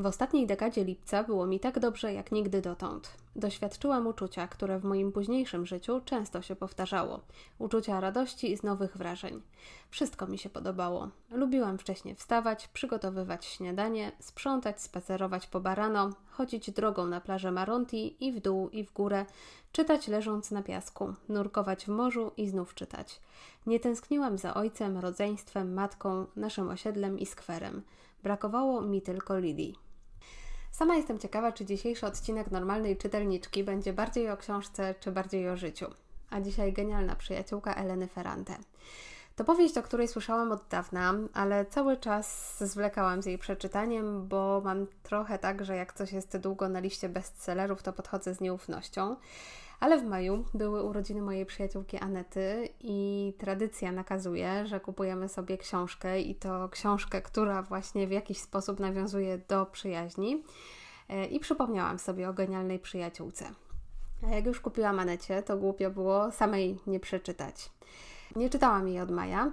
W ostatniej dekadzie lipca było mi tak dobrze jak nigdy dotąd. Doświadczyłam uczucia, które w moim późniejszym życiu często się powtarzało uczucia radości z nowych wrażeń. Wszystko mi się podobało. Lubiłam wcześnie wstawać, przygotowywać śniadanie, sprzątać, spacerować po barano, chodzić drogą na plażę Maronti i w dół i w górę, czytać leżąc na piasku, nurkować w morzu i znów czytać. Nie tęskniłam za ojcem, rodzeństwem, matką, naszym osiedlem i skwerem. Brakowało mi tylko Lili. Sama jestem ciekawa, czy dzisiejszy odcinek normalnej czytelniczki będzie bardziej o książce, czy bardziej o życiu. A dzisiaj genialna przyjaciółka Eleny Ferrante. To powieść, o której słyszałam od dawna, ale cały czas zwlekałam z jej przeczytaniem, bo mam trochę tak, że jak coś jest długo na liście bestsellerów, to podchodzę z nieufnością. Ale w maju były urodziny mojej przyjaciółki Anety i tradycja nakazuje, że kupujemy sobie książkę i to książkę, która właśnie w jakiś sposób nawiązuje do przyjaźni. E, I przypomniałam sobie o genialnej przyjaciółce. A jak już kupiłam Anecie, to głupio było samej nie przeczytać. Nie czytałam jej od maja,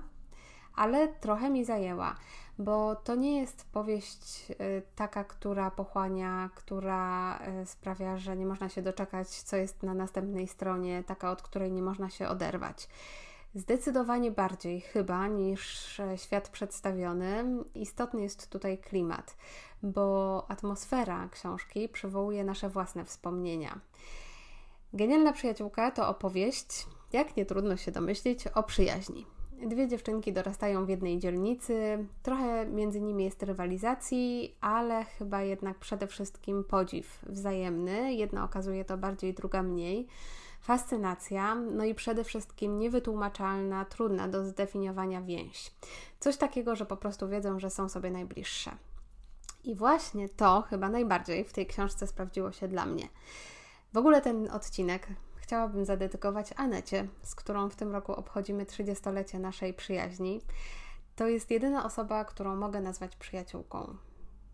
ale trochę mi zajęła bo to nie jest powieść y, taka, która pochłania, która y, sprawia, że nie można się doczekać, co jest na następnej stronie, taka, od której nie można się oderwać. Zdecydowanie bardziej chyba niż e, świat przedstawiony, istotny jest tutaj klimat, bo atmosfera książki przywołuje nasze własne wspomnienia. Genialna przyjaciółka to opowieść, jak nie trudno się domyślić, o przyjaźni. Dwie dziewczynki dorastają w jednej dzielnicy, trochę między nimi jest rywalizacji, ale chyba jednak przede wszystkim podziw wzajemny. Jedna okazuje to bardziej, druga mniej. Fascynacja, no i przede wszystkim niewytłumaczalna, trudna do zdefiniowania więź. Coś takiego, że po prostu wiedzą, że są sobie najbliższe. I właśnie to chyba najbardziej w tej książce sprawdziło się dla mnie. W ogóle ten odcinek chciałabym zadedykować Anecie, z którą w tym roku obchodzimy 30-lecie naszej przyjaźni. To jest jedyna osoba, którą mogę nazwać przyjaciółką.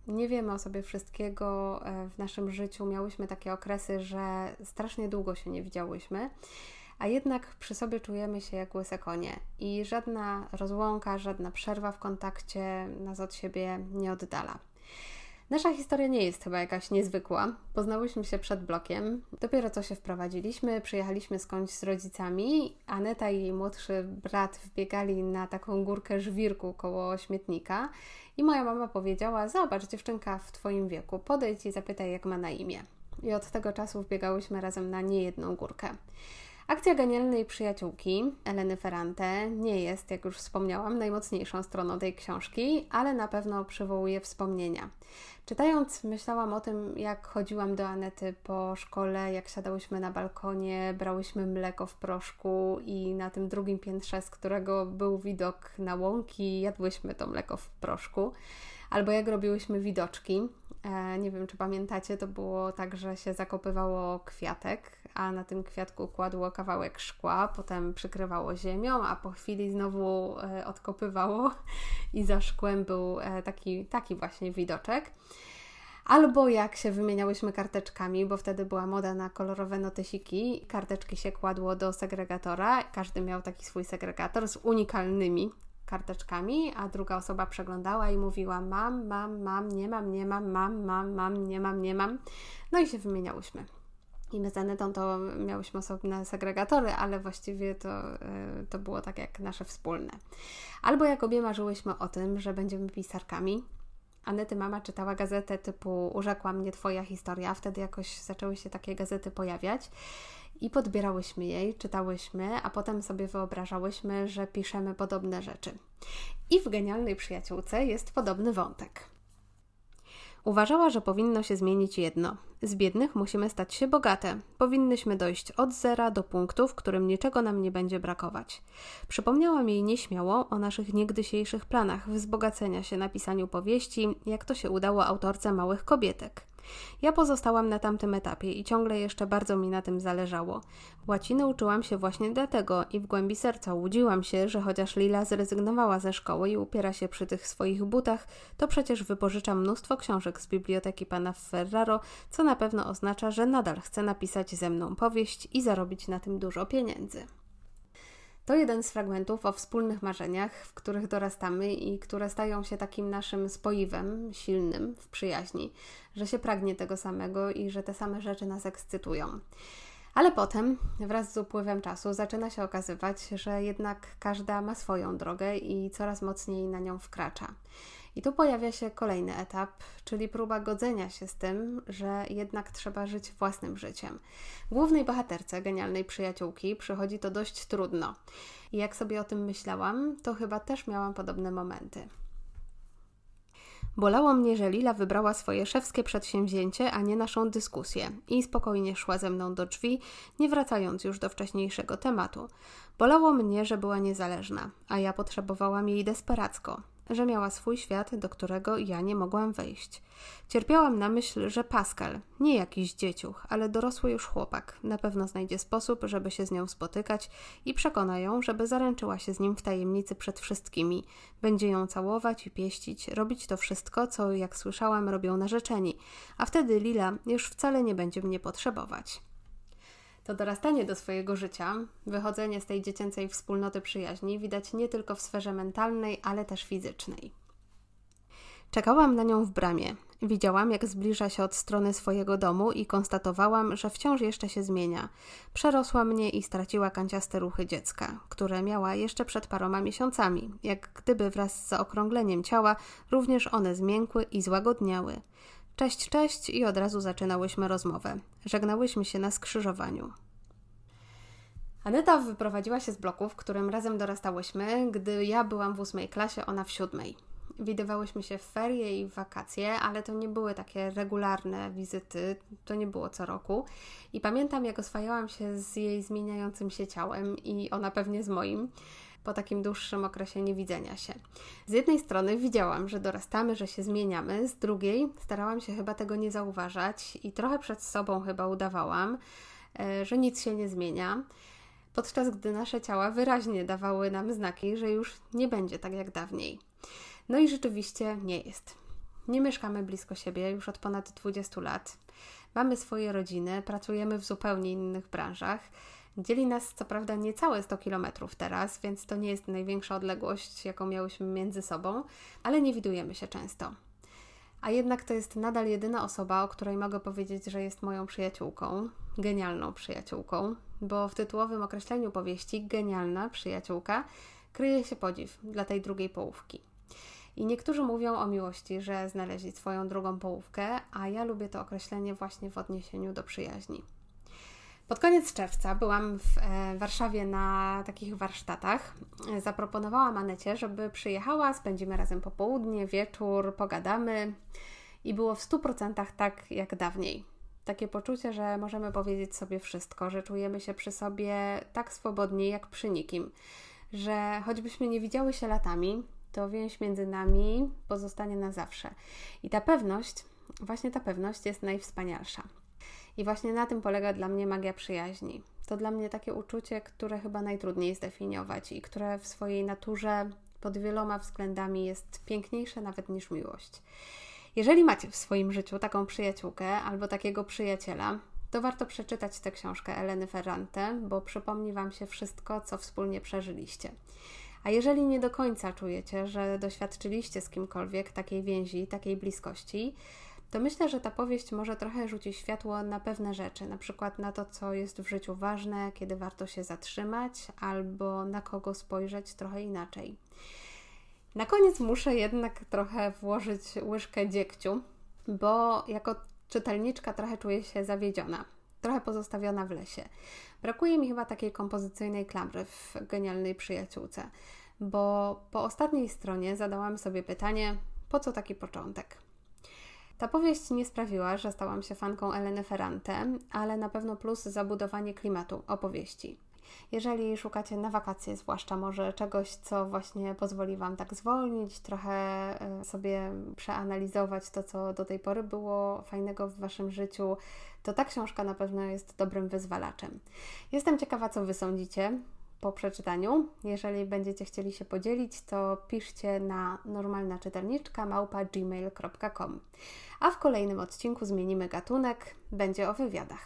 Nie wiemy o sobie wszystkiego e, w naszym życiu. Miałyśmy takie okresy, że strasznie długo się nie widziałyśmy, a jednak przy sobie czujemy się jak łyse konie i żadna rozłąka, żadna przerwa w kontakcie nas od siebie nie oddala. Nasza historia nie jest chyba jakaś niezwykła. Poznałyśmy się przed blokiem. Dopiero co się wprowadziliśmy, przyjechaliśmy skądś z rodzicami. Aneta i jej młodszy brat wbiegali na taką górkę żwirku koło śmietnika. I moja mama powiedziała: Zobacz, dziewczynka w Twoim wieku, podejdź i zapytaj, jak ma na imię. I od tego czasu wbiegałyśmy razem na niejedną górkę. Akcja genialnej przyjaciółki Eleny Ferrante nie jest, jak już wspomniałam, najmocniejszą stroną tej książki, ale na pewno przywołuje wspomnienia. Czytając, myślałam o tym, jak chodziłam do Anety po szkole, jak siadałyśmy na balkonie, brałyśmy mleko w proszku i na tym drugim piętrze, z którego był widok na łąki, jadłyśmy to mleko w proszku. Albo jak robiłyśmy widoczki. E, nie wiem, czy pamiętacie, to było tak, że się zakopywało kwiatek, a na tym kwiatku kładło kawałek szkła, potem przykrywało ziemią, a po chwili znowu e, odkopywało i za szkłem był e, taki, taki właśnie widoczek. Albo jak się wymieniałyśmy karteczkami, bo wtedy była moda na kolorowe notesiki, karteczki się kładło do segregatora, każdy miał taki swój segregator z unikalnymi karteczkami, a druga osoba przeglądała i mówiła mam, mam, mam, nie mam, nie mam, mam, mam, mam, nie mam, nie mam. No i się wymieniałyśmy. I my z Anetą to miałyśmy osobne segregatory, ale właściwie to, e, to było tak jak nasze wspólne. Albo jak obie marzyłyśmy o tym, że będziemy pisarkami. Anety mama czytała gazetę typu Urzekła mnie Twoja historia, wtedy jakoś zaczęły się takie gazety pojawiać i podbierałyśmy jej, czytałyśmy, a potem sobie wyobrażałyśmy, że piszemy podobne rzeczy. I w genialnej przyjaciółce jest podobny wątek. Uważała, że powinno się zmienić jedno. Z biednych musimy stać się bogate. Powinnyśmy dojść od zera do punktu, w którym niczego nam nie będzie brakować. Przypomniałam jej nieśmiało o naszych niegdysiejszych planach wzbogacenia się na pisaniu powieści, jak to się udało autorce małych kobietek. Ja pozostałam na tamtym etapie i ciągle jeszcze bardzo mi na tym zależało. Łaciny uczyłam się właśnie dlatego i w głębi serca łudziłam się, że chociaż Lila zrezygnowała ze szkoły i upiera się przy tych swoich butach, to przecież wypożycza mnóstwo książek z biblioteki pana Ferraro, co na pewno oznacza, że nadal chce napisać ze mną powieść i zarobić na tym dużo pieniędzy. To jeden z fragmentów o wspólnych marzeniach, w których dorastamy i które stają się takim naszym spoiwem silnym w przyjaźni, że się pragnie tego samego i że te same rzeczy nas ekscytują. Ale potem, wraz z upływem czasu, zaczyna się okazywać, że jednak każda ma swoją drogę i coraz mocniej na nią wkracza. I tu pojawia się kolejny etap, czyli próba godzenia się z tym, że jednak trzeba żyć własnym życiem. Głównej bohaterce genialnej przyjaciółki przychodzi to dość trudno. I jak sobie o tym myślałam, to chyba też miałam podobne momenty. Bolało mnie, że Lila wybrała swoje szewskie przedsięwzięcie, a nie naszą dyskusję i spokojnie szła ze mną do drzwi, nie wracając już do wcześniejszego tematu. Bolało mnie, że była niezależna, a ja potrzebowałam jej desperacko że miała swój świat, do którego ja nie mogłam wejść. Cierpiałam na myśl, że Pascal, nie jakiś dzieciuch, ale dorosły już chłopak, na pewno znajdzie sposób, żeby się z nią spotykać i przekona ją, żeby zaręczyła się z nim w tajemnicy przed wszystkimi. Będzie ją całować i pieścić, robić to wszystko, co, jak słyszałam, robią narzeczeni, a wtedy Lila już wcale nie będzie mnie potrzebować to dorastanie do swojego życia, wychodzenie z tej dziecięcej wspólnoty przyjaźni widać nie tylko w sferze mentalnej, ale też fizycznej. Czekałam na nią w bramie. Widziałam, jak zbliża się od strony swojego domu i konstatowałam, że wciąż jeszcze się zmienia. Przerosła mnie i straciła kanciaste ruchy dziecka, które miała jeszcze przed paroma miesiącami. Jak gdyby wraz z zaokrągleniem ciała również one zmiękły i złagodniały. Cześć, cześć i od razu zaczynałyśmy rozmowę. Żegnałyśmy się na skrzyżowaniu. Aneta wyprowadziła się z bloku, w którym razem dorastałyśmy, gdy ja byłam w ósmej klasie, ona w siódmej. Widywałyśmy się w ferie i w wakacje, ale to nie były takie regularne wizyty, to nie było co roku. I pamiętam, jak oswajałam się z jej zmieniającym się ciałem i ona pewnie z moim po takim dłuższym okresie niewidzenia się. Z jednej strony widziałam, że dorastamy, że się zmieniamy, z drugiej starałam się chyba tego nie zauważać i trochę przed sobą chyba udawałam, e, że nic się nie zmienia, podczas gdy nasze ciała wyraźnie dawały nam znaki, że już nie będzie tak jak dawniej. No i rzeczywiście nie jest. Nie mieszkamy blisko siebie już od ponad 20 lat. Mamy swoje rodziny, pracujemy w zupełnie innych branżach. Dzieli nas co prawda niecałe 100 km teraz, więc to nie jest największa odległość, jaką miałyśmy między sobą, ale nie widujemy się często. A jednak to jest nadal jedyna osoba, o której mogę powiedzieć, że jest moją przyjaciółką, genialną przyjaciółką, bo w tytułowym określeniu powieści genialna przyjaciółka kryje się podziw dla tej drugiej połówki. I niektórzy mówią o miłości, że znaleźli swoją drugą połówkę, a ja lubię to określenie właśnie w odniesieniu do przyjaźni. Pod koniec czerwca byłam w e, Warszawie na takich warsztatach. Zaproponowałam Anecie, żeby przyjechała, spędzimy razem popołudnie, wieczór, pogadamy i było w 100% tak jak dawniej. Takie poczucie, że możemy powiedzieć sobie wszystko, że czujemy się przy sobie tak swobodnie jak przy nikim, że choćbyśmy nie widziały się latami, to więź między nami pozostanie na zawsze. I ta pewność, właśnie ta pewność jest najwspanialsza. I właśnie na tym polega dla mnie magia przyjaźni. To dla mnie takie uczucie, które chyba najtrudniej zdefiniować i które w swojej naturze pod wieloma względami jest piękniejsze nawet niż miłość. Jeżeli macie w swoim życiu taką przyjaciółkę albo takiego przyjaciela, to warto przeczytać tę książkę Eleny Ferrante, bo przypomni Wam się wszystko, co wspólnie przeżyliście. A jeżeli nie do końca czujecie, że doświadczyliście z kimkolwiek takiej więzi, takiej bliskości, to myślę, że ta powieść może trochę rzucić światło na pewne rzeczy, na przykład na to, co jest w życiu ważne, kiedy warto się zatrzymać, albo na kogo spojrzeć trochę inaczej. Na koniec muszę jednak trochę włożyć łyżkę dziegciu, bo jako czytelniczka trochę czuję się zawiedziona, trochę pozostawiona w lesie. Brakuje mi chyba takiej kompozycyjnej klamry w genialnej przyjaciółce, bo po ostatniej stronie zadałam sobie pytanie, po co taki początek? Ta powieść nie sprawiła, że stałam się fanką Eleny Ferrante, ale na pewno plus zabudowanie klimatu opowieści. Jeżeli szukacie na wakacje, zwłaszcza może czegoś, co właśnie pozwoli Wam tak zwolnić, trochę e, sobie przeanalizować to, co do tej pory było fajnego w Waszym życiu, to ta książka na pewno jest dobrym wyzwalaczem. Jestem ciekawa, co Wy sądzicie po przeczytaniu. Jeżeli będziecie chcieli się podzielić, to piszcie na normalna czytelniczka gmail.com. A w kolejnym odcinku zmienimy gatunek, będzie o wywiadach.